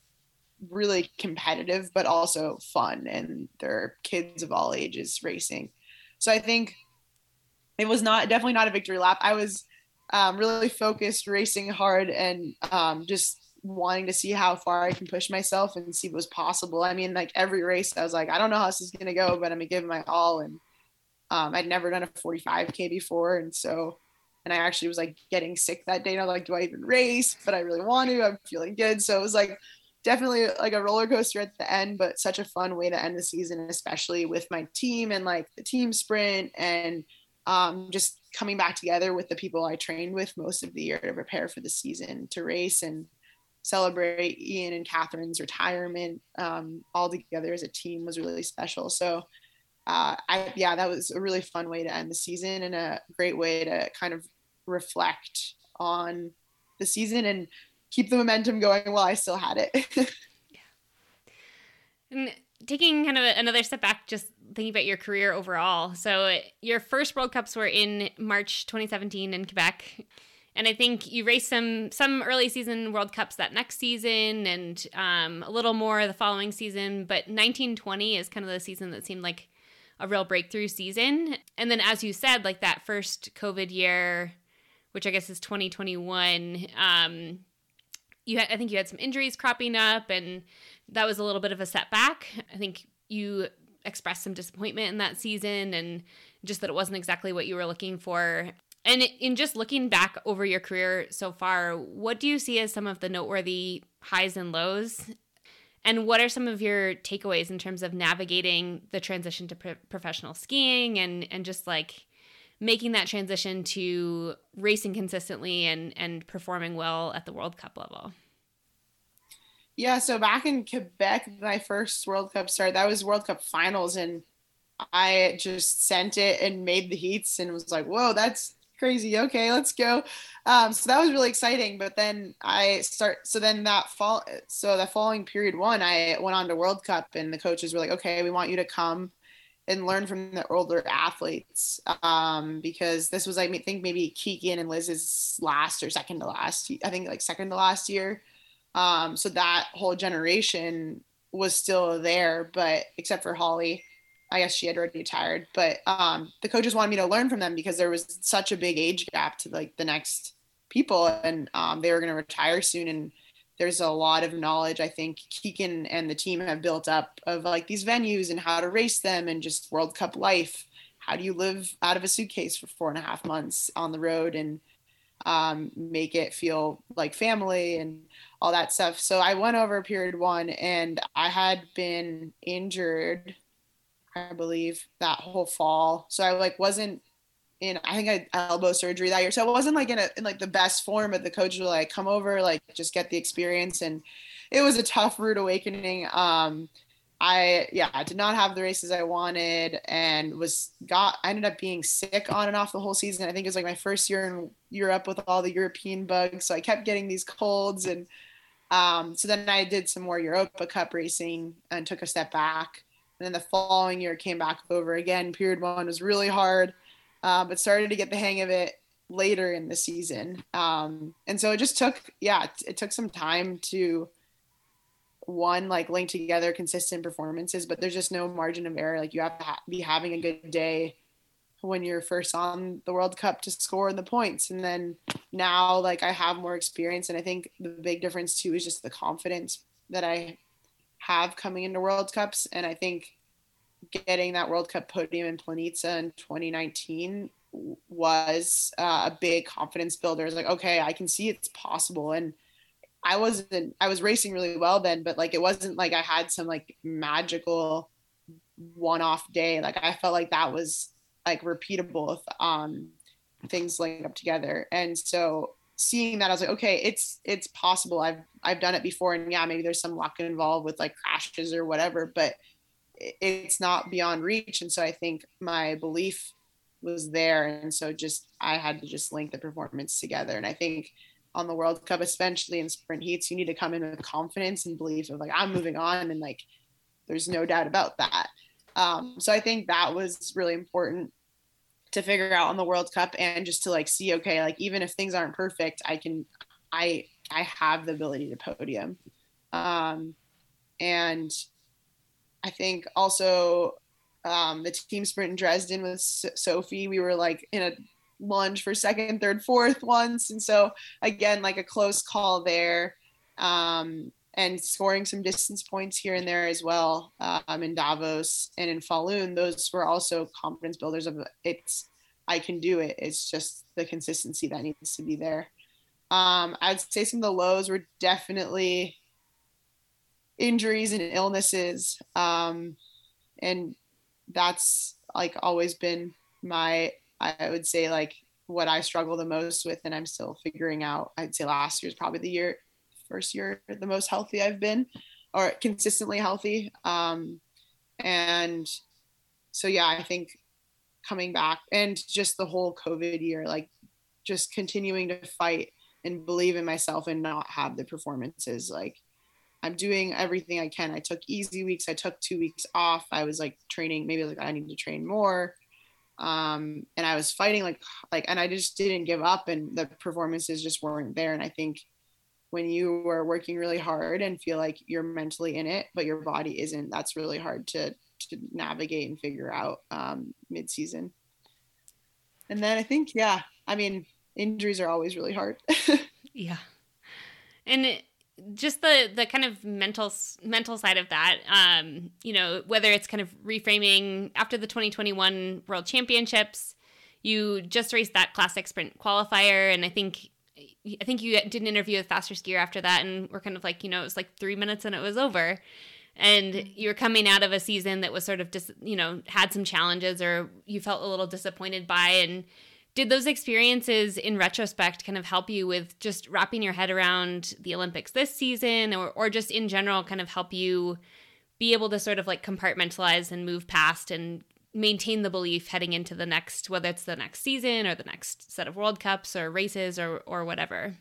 really competitive, but also fun. And there are kids of all ages racing. So I think it was not definitely not a victory lap. I was um, really focused, racing hard, and um, just wanting to see how far I can push myself and see what was possible. I mean, like every race, I was like, I don't know how this is gonna go, but I'm gonna give my all. And um, I'd never done a 45k before, and so, and I actually was like getting sick that day. And I was like, do I even race? But I really want to. I'm feeling good, so it was like definitely like a roller coaster at the end, but such a fun way to end the season, especially with my team and like the team sprint and um, just coming back together with the people I trained with most of the year to prepare for the season to race and celebrate Ian and Katharine's retirement um, all together as a team was really special. So, uh, I yeah, that was a really fun way to end the season and a great way to kind of reflect on the season and keep the momentum going while I still had it. yeah. And taking kind of another step back, just thinking about your career overall. So your first World Cups were in March 2017 in Quebec. And I think you raced some some early season World Cups that next season, and um, a little more the following season. But 1920 is kind of the season that seemed like a real breakthrough season. And then, as you said, like that first COVID year, which I guess is 2021, um, you had, I think you had some injuries cropping up, and that was a little bit of a setback. I think you expressed some disappointment in that season and just that it wasn't exactly what you were looking for. And in just looking back over your career so far, what do you see as some of the noteworthy highs and lows? And what are some of your takeaways in terms of navigating the transition to pro- professional skiing and and just like making that transition to racing consistently and and performing well at the World Cup level? Yeah, so back in Quebec, my first World Cup start, that was World Cup finals, and I just sent it and made the heats and was like, whoa, that's crazy. Okay, let's go. Um, so that was really exciting. But then I start, so then that fall, so the following period one, I went on to World Cup, and the coaches were like, okay, we want you to come and learn from the older athletes um, because this was, I think, maybe Kikkan and Liz's last or second to last. I think like second to last year. Um, so that whole generation was still there, but except for Holly, I guess she had already retired. But um, the coaches wanted me to learn from them because there was such a big age gap to like the next people, and um, they were going to retire soon. And there's a lot of knowledge I think Kikkan and the team have built up of like these venues and how to race them and just World Cup life. How do you live out of a suitcase for four and a half months on the road and um, make it feel like family and all that stuff. So I went over period one and I had been injured, I believe, that whole fall. So I like wasn't in I think I had elbow surgery that year. So I wasn't like in a in like the best form, but the coach was like, come over, like just get the experience. And it was a tough rude awakening. Um I yeah, I did not have the races I wanted and was got I ended up being sick on and off the whole season. I think it was like my first year in Europe with all the European bugs. So I kept getting these colds and um, so then I did some more Europa Cup racing and took a step back. And then the following year came back over again. Period one was really hard, uh, but started to get the hang of it later in the season. Um, and so it just took, yeah, it, it took some time to one like link together consistent performances but there's just no margin of error like you have to ha- be having a good day when you're first on the world cup to score the points. And then now like i have more experience. And i think the big difference too is just the confidence that i have coming into world cups. And i think getting that world cup podium in planica in 2019 was uh, a big confidence builder. It's like okay i can see it's possible. And I wasn't I was racing really well then, but like it wasn't like I had some like magical one-off day. Like I felt like that was like repeatable um things link up together. And so seeing that I was like, okay, it's it's possible. I've I've done it before and yeah, maybe there's some luck involved with like crashes or whatever, but it's not beyond reach. And so I think my belief was there. And so just I had to just link the performance together. And I think on the World Cup, especially in sprint heats, you need to come in with confidence and belief of like I'm moving on, and like there's no doubt about that. Um, so I think that was really important to figure out on the World Cup and just to like see okay, like even if things aren't perfect, I can I I have the ability to podium. Um, and I think also um, the team sprint in Dresden with Sophie, we were like in a lunge for second, third, fourth once. And so again, like a close call there. Um, and scoring some distance points here and there as well um, in Davos and in Falun. Those were also confidence builders of it's I can do it. It's just the consistency that needs to be there. Um, I'd say some of the lows were definitely injuries and illnesses. Um, and that's like always been my I would say like what I struggle the most with, and I'm still figuring out. I'd say last year is probably the year, first year, the most healthy I've been, or consistently healthy. Um, and so yeah, I think coming back and just the whole COVID year, like just continuing to fight and believe in myself and not have the performances like I'm doing everything I can. I took easy weeks. I took two weeks off. I was like training, maybe like I need to train more um, and I was fighting like like and I just didn't give up and the performances just weren't there and I think when you are working really hard and feel like you're mentally in it but your body isn't that's really hard to to navigate and figure out um, mid-season. And then I think yeah I mean injuries are always really hard. Yeah. And it, just the the kind of mental mental side of that um you know whether it's kind of reframing after the 2021 world championships you just raced that classic sprint qualifier and i think i think you did an interview with FasterSkier after that and we're kind of like you know it was like three minutes and it was over. And mm-hmm. you're coming out of a season that was sort of dis, you know had some challenges or you felt a little disappointed by. And did those experiences in retrospect kind of help you with just wrapping your head around the Olympics this season or, or just in general kind of help you be able to sort of like compartmentalize and move past and maintain the belief heading into the next whether it's the next season or the next set of world cups or races or or whatever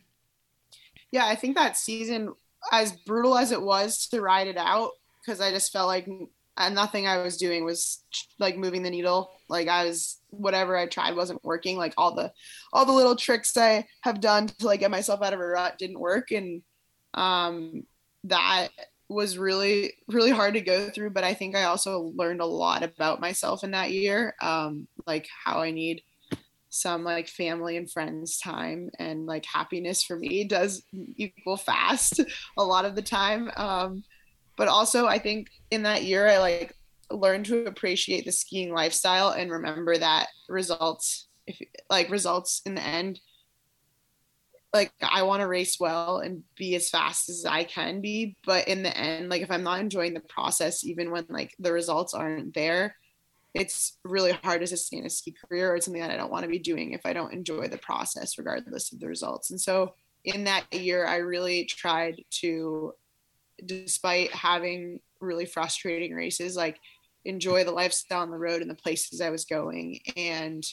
yeah i think that season as brutal as it was to ride it out because i just felt like nothing I was doing was like moving the needle. Like I was whatever I tried wasn't working. Like all the all the little tricks I have done to like get myself out of a rut didn't work, and um, that was really really hard to go through. But I think I also learned a lot about myself in that year, um, like how I need some like family and friends time and like happiness for me does equal fast a lot of the time um, but also I think in that year I like learned to appreciate the skiing lifestyle and remember that results if like results in the end like I want to race well and be as fast as I can be but in the end like if I'm not enjoying the process even when like the results aren't there it's really hard to sustain a ski career or something that I don't want to be doing if I don't enjoy the process regardless of the results. And so in that year I really tried to despite having really frustrating races, like enjoy the lifestyle on the road and the places I was going and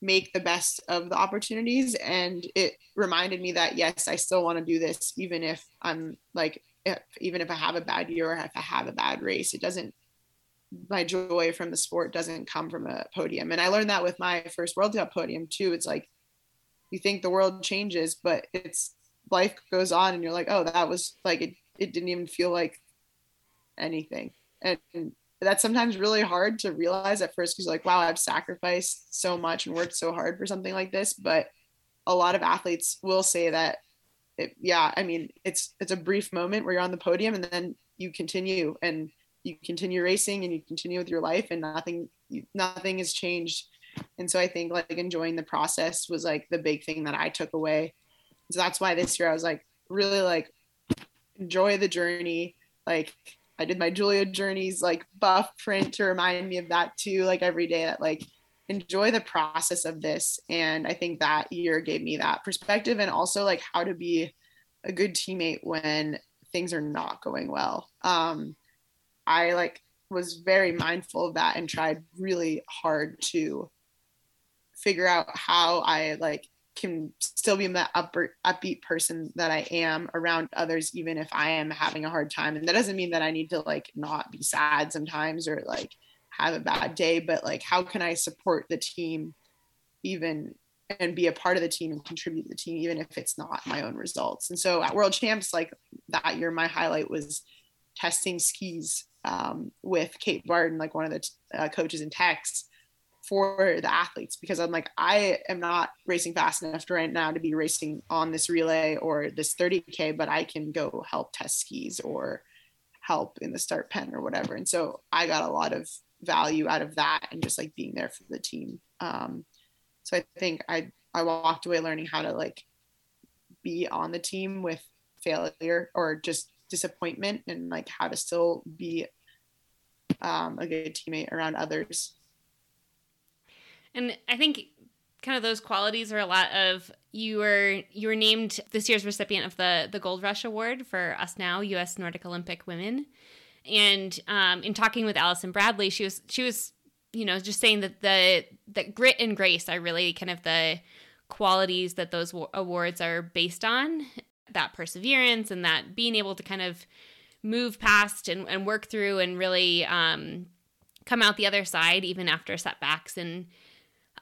make the best of the opportunities. And it reminded me that, yes, I still want to do this, even if I'm like, if, even if I have a bad year or if I have a bad race, it doesn't, my joy from the sport doesn't come from a podium. And I learned that with my first World Cup podium too. It's like, you think the world changes, but it's life goes on and you're like, oh, that was like, it, it didn't even feel like anything. And, and that's sometimes really hard to realize at first because you're like wow i've sacrificed so much and worked so hard for something like this but a lot of athletes will say that it, yeah i mean it's it's a brief moment where you're on the podium and then you continue and you continue racing and you continue with your life and nothing nothing has changed. And so i think like enjoying the process was like the big thing that i took away. So that's why this year i was like really like enjoy the journey like I did my Julia Journeys like buff print to remind me of that too, like every day that like enjoy the process of this. And I think that year gave me that perspective and also like how to be a good teammate when things are not going well. Um, I like was very mindful of that and tried really hard to figure out how I like can still be that upper, upbeat person that I am around others, even if I am having a hard time. And that doesn't mean that I need to like not be sad sometimes or like have a bad day, but like, how can I support the team even and be a part of the team and contribute to the team, even if it's not my own results. And so at World Champs, like that year, my highlight was testing skis um, with Kate Barton, like one of the t- uh, coaches in Tex for the athletes because I'm like, I am not racing fast enough right now to be racing on this relay or this 30K, but I can go help test skis or help in the start pen or whatever. And so I got a lot of value out of that and just like being there for the team. Um, so I think I, I walked away learning how to like be on the team with failure or just disappointment and like how to still be um, a good teammate around others and I think kind of those qualities are a lot of you were you were named this year's recipient of the the Gold Rush Award for Us Now U.S. Nordic Olympic Women, and um, in talking with Allison Bradley, she was she was you know just saying that the that grit and grace are really kind of the qualities that those awards are based on that perseverance and that being able to kind of move past and, and work through and really um, come out the other side even after setbacks and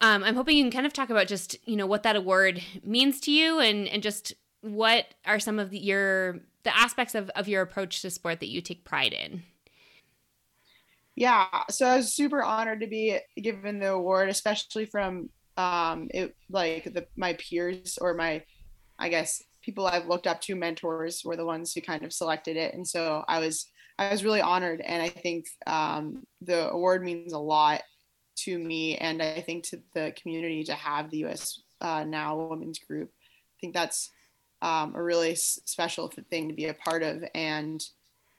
um, I'm hoping you can kind of talk about just you know what that award means to you and and just what are some of the, your the aspects of, of your approach to sport that you take pride in. Yeah, so I was super honored to be given the award, especially from um, it like the my peers or my, I guess people I've looked up to, mentors were the ones who kind of selected it, and so I was I was really honored, and I think um, the award means a lot to me and I think to the community to have the US uh, Now Women's Group. I think that's um, a really s- special thing to be a part of. And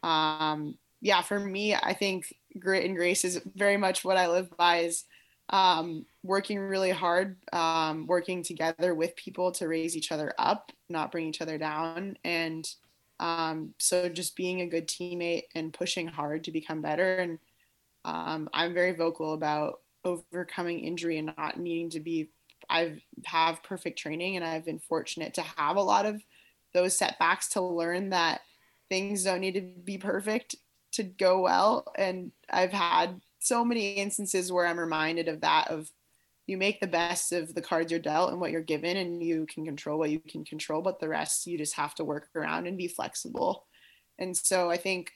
um, yeah, for me, I think grit and grace is very much what I live by is um, working really hard, um, working together with people to raise each other up, not bring each other down. And um, so just being a good teammate and pushing hard to become better. And um, I'm very vocal about overcoming injury and not needing to be I've have perfect training and I've been fortunate to have a lot of those setbacks to learn that things don't need to be perfect to go well. And I've had so many instances where I'm reminded of that of you make the best of the cards you're dealt and what you're given and you can control what you can control but the rest you just have to work around and be flexible. And so I think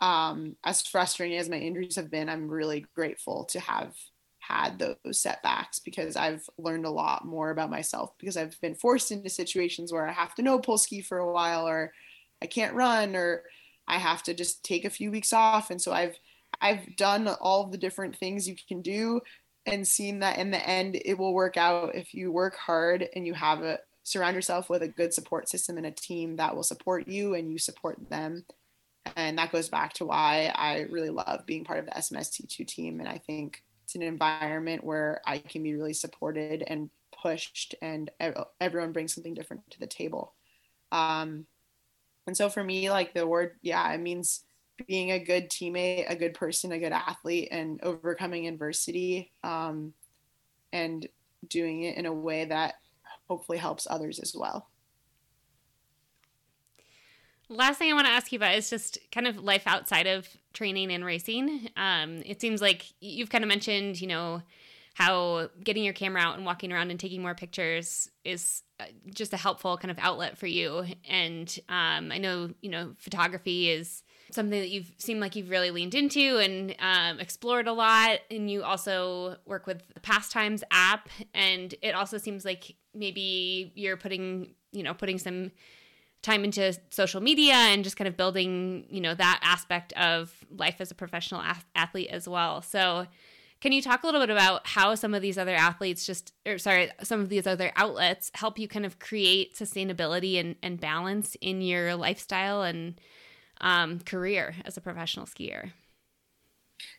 um, as frustrating as my injuries have been I'm really grateful to have had those setbacks because I've learned a lot more about myself because I've been forced into situations where I have to no pole ski for a while or I can't run or I have to just take a few weeks off. And so I've I've done all the different things you can do and seen that in the end it will work out. If you work hard and you have a surround yourself with a good support system and a team that will support you and you support them. And that goes back to why I really love being part of the SMST2 team. And I think it's an environment where I can be really supported and pushed, and everyone brings something different to the table. Um, And so for me, like the word, yeah, it means being a good teammate, a good person, a good athlete, and overcoming adversity um, and doing it in a way that hopefully helps others as well. Last thing I want to ask you about is just kind of life outside of training and racing. Um, it seems like you've kind of mentioned, you know, how getting your camera out and walking around and taking more pictures is uh, just a helpful kind of outlet for you. And um, I know, you know, photography is something that you've seemed like you've really leaned into and um, explored a lot. And you also work with the Pastimes app, and it also seems like maybe you're putting, you know, putting some time into social media and just kind of building, you know, that aspect of life as a professional athlete as well. So, can you talk a little bit about how some of these other athletes just, or sorry, some of these other outlets help you kind of create sustainability and, and balance in your lifestyle and um, career as a professional skier?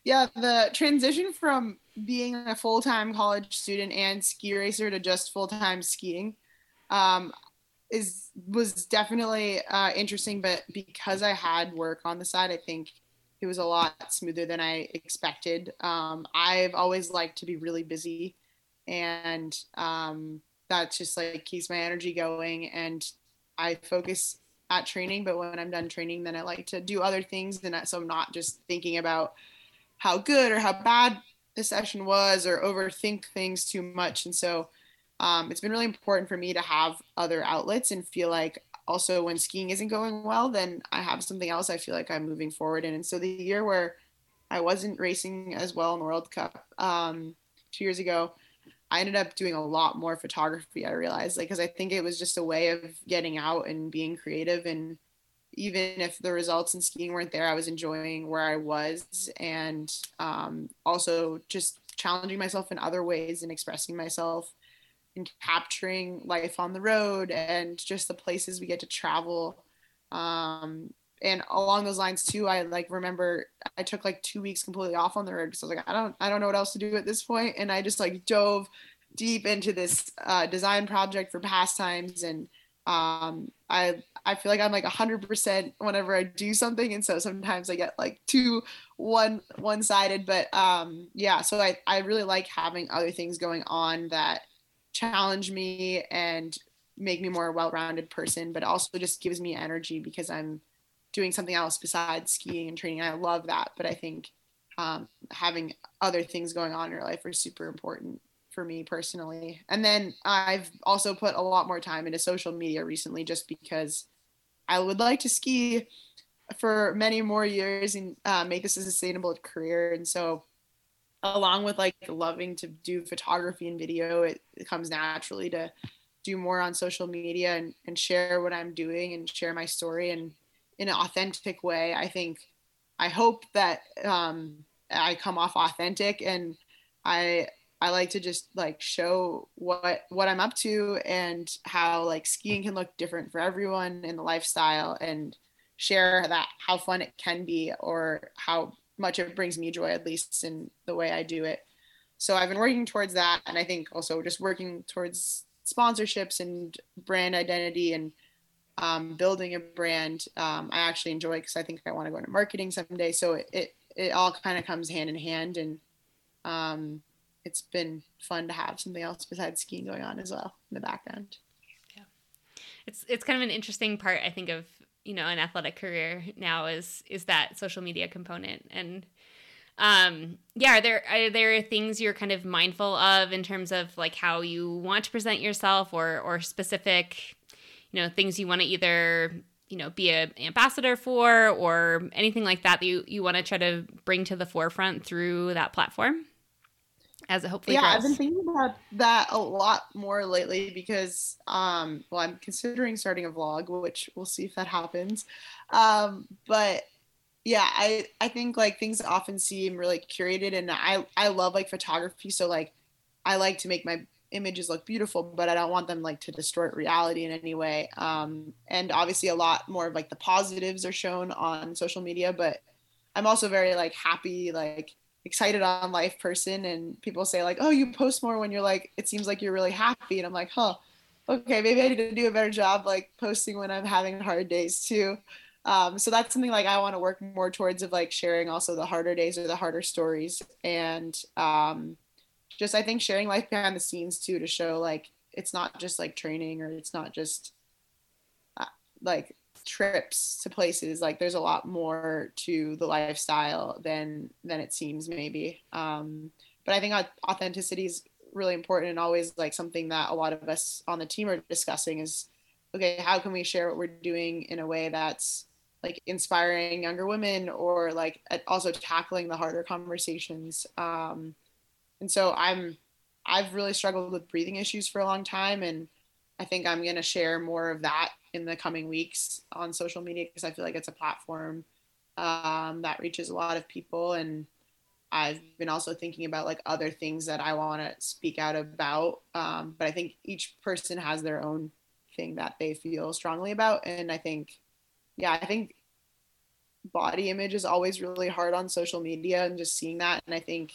Yeah, the transition from being a full time college student and ski racer to just full time skiing um, is was definitely uh, interesting, but because I had work on the side, I think it was a lot smoother than I expected. Um, I've always liked to be really busy, and um, that just like keeps my energy going. And I focus at training, but when I'm done training, then I like to do other things, and so I'm not just thinking about how good or how bad the session was or overthink things too much. And so um, it's been really important for me to have other outlets and feel like also when skiing isn't going well, then I have something else I feel like I'm moving forward in. And so the year where I wasn't racing as well in the World Cup um, two years ago, I ended up doing a lot more photography. I realized, like, because I think it was just a way of getting out and being creative. And even if the results in skiing weren't there, I was enjoying where I was and um, also just challenging myself in other ways and expressing myself and capturing life on the road and just the places we get to travel. Um, and along those lines too, I like remember I took like two weeks completely off on the road because I was like, I don't, I don't know what else to do at this point, and I just like dove deep into this uh, design project for pastimes, and um, I, I feel like I'm like hundred percent whenever I do something, and so sometimes I get like too one one sided, but um, yeah, so I, I really like having other things going on that challenge me and make me more a well-rounded person but also just gives me energy because i'm doing something else besides skiing and training. I love that but i think um, having other things going on in your life are super important for me personally. And then i've also put a lot more time into social media recently just because i would like to ski for many more years and uh, make this a sustainable career. And so along with like loving to do photography and video, it, it comes naturally to do more on social media and, and share what I'm doing and share my story and in an authentic way. I think I hope that um, I come off authentic and I I like to just like show what what I'm up to and how like skiing can look different for everyone in the lifestyle and share that how fun it can be or how much it brings me joy, at least in the way I do it. So I've been working towards that. And I think also just working towards sponsorships and brand identity and um, building a brand. Um, I actually enjoy because I think I want to go into marketing someday. So it, it, it all kind of comes hand in hand. And um, it's been fun to have something else besides skiing going on as well in the background. Yeah. It's, it's kind of an interesting part, I think, of you know an athletic career now is is that social media component. And um yeah are there are there things you're kind of mindful of in terms of like how you want to present yourself or or specific you know things you want to either you know be an ambassador for or anything like that that you, you want to try to bring to the forefront through that platform as it hopefully yeah grows. i've been thinking about that a lot more lately because um well i'm considering starting a vlog which we'll see if that happens. Um but yeah i i think like things often seem really curated and i i love like photography. So like i like to make my images look beautiful but i don't want them like to distort reality in any way. Um and obviously a lot more of like the positives are shown on social media but i'm also very like happy like excited on life person and people say like oh you post more when you're like it seems like you're really happy and i'm like huh okay, maybe I need to do a better job like posting when I'm having hard days too. Um, so that's something like I want to work more towards of like sharing also the harder days or the harder stories and um, just I think sharing life behind the scenes too to show like it's not just like training or it's not just uh, like trips to places like there's a lot more to the lifestyle than than it seems maybe. Um, but i think authenticity is really important and always like something that a lot of us on the team are discussing is okay how can we share what we're doing in a way that's like inspiring younger women or like also tackling the harder conversations? Um, and so i'm i've really struggled with breathing issues for a long time and i think i'm going to share more of that in the coming weeks on social media because I feel like it's a platform um, that reaches a lot of people. And I've been also thinking about like other things that I want to speak out about. Um, but I think each person has their own thing that they feel strongly about. And I think, yeah, I think body image is always really hard on social media and just seeing that. And I think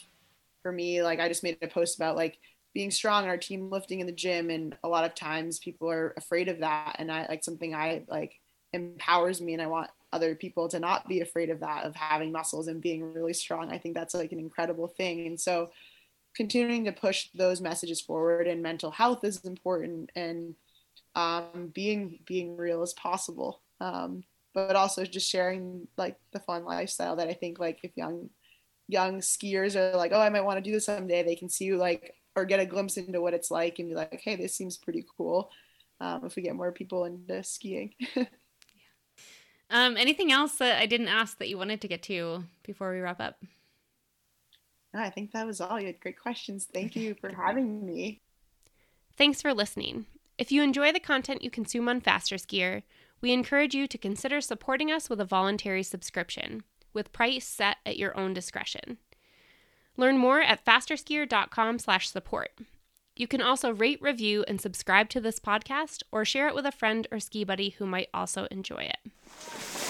for me, like I just made a post about like being strong and our team lifting in the gym and a lot of times people are afraid of that. And i like something i like empowers me and i want other people to not be afraid of that of having muscles and being really strong. I think that's like an incredible thing. And so continuing to push those messages forward and mental health is important and um, being being real as possible. Um, but also just sharing like the fun lifestyle that i think like if young young skiers are like oh i might want to do this someday they can see you like or get a glimpse into what it's like and be like, hey, this seems pretty cool. Um, if we get more people into skiing. yeah. Um, anything else that I didn't ask that you wanted to get to before we wrap up? No, I think that was all. You had great questions. Thank you for having me. Thanks for listening. If you enjoy the content you consume on FasterSkier, we encourage you to consider supporting us with a voluntary subscription, with price set at your own discretion. Learn more at fasterskier.com/support. You can also rate, review, and subscribe to this podcast or share it with a friend or ski buddy who might also enjoy it.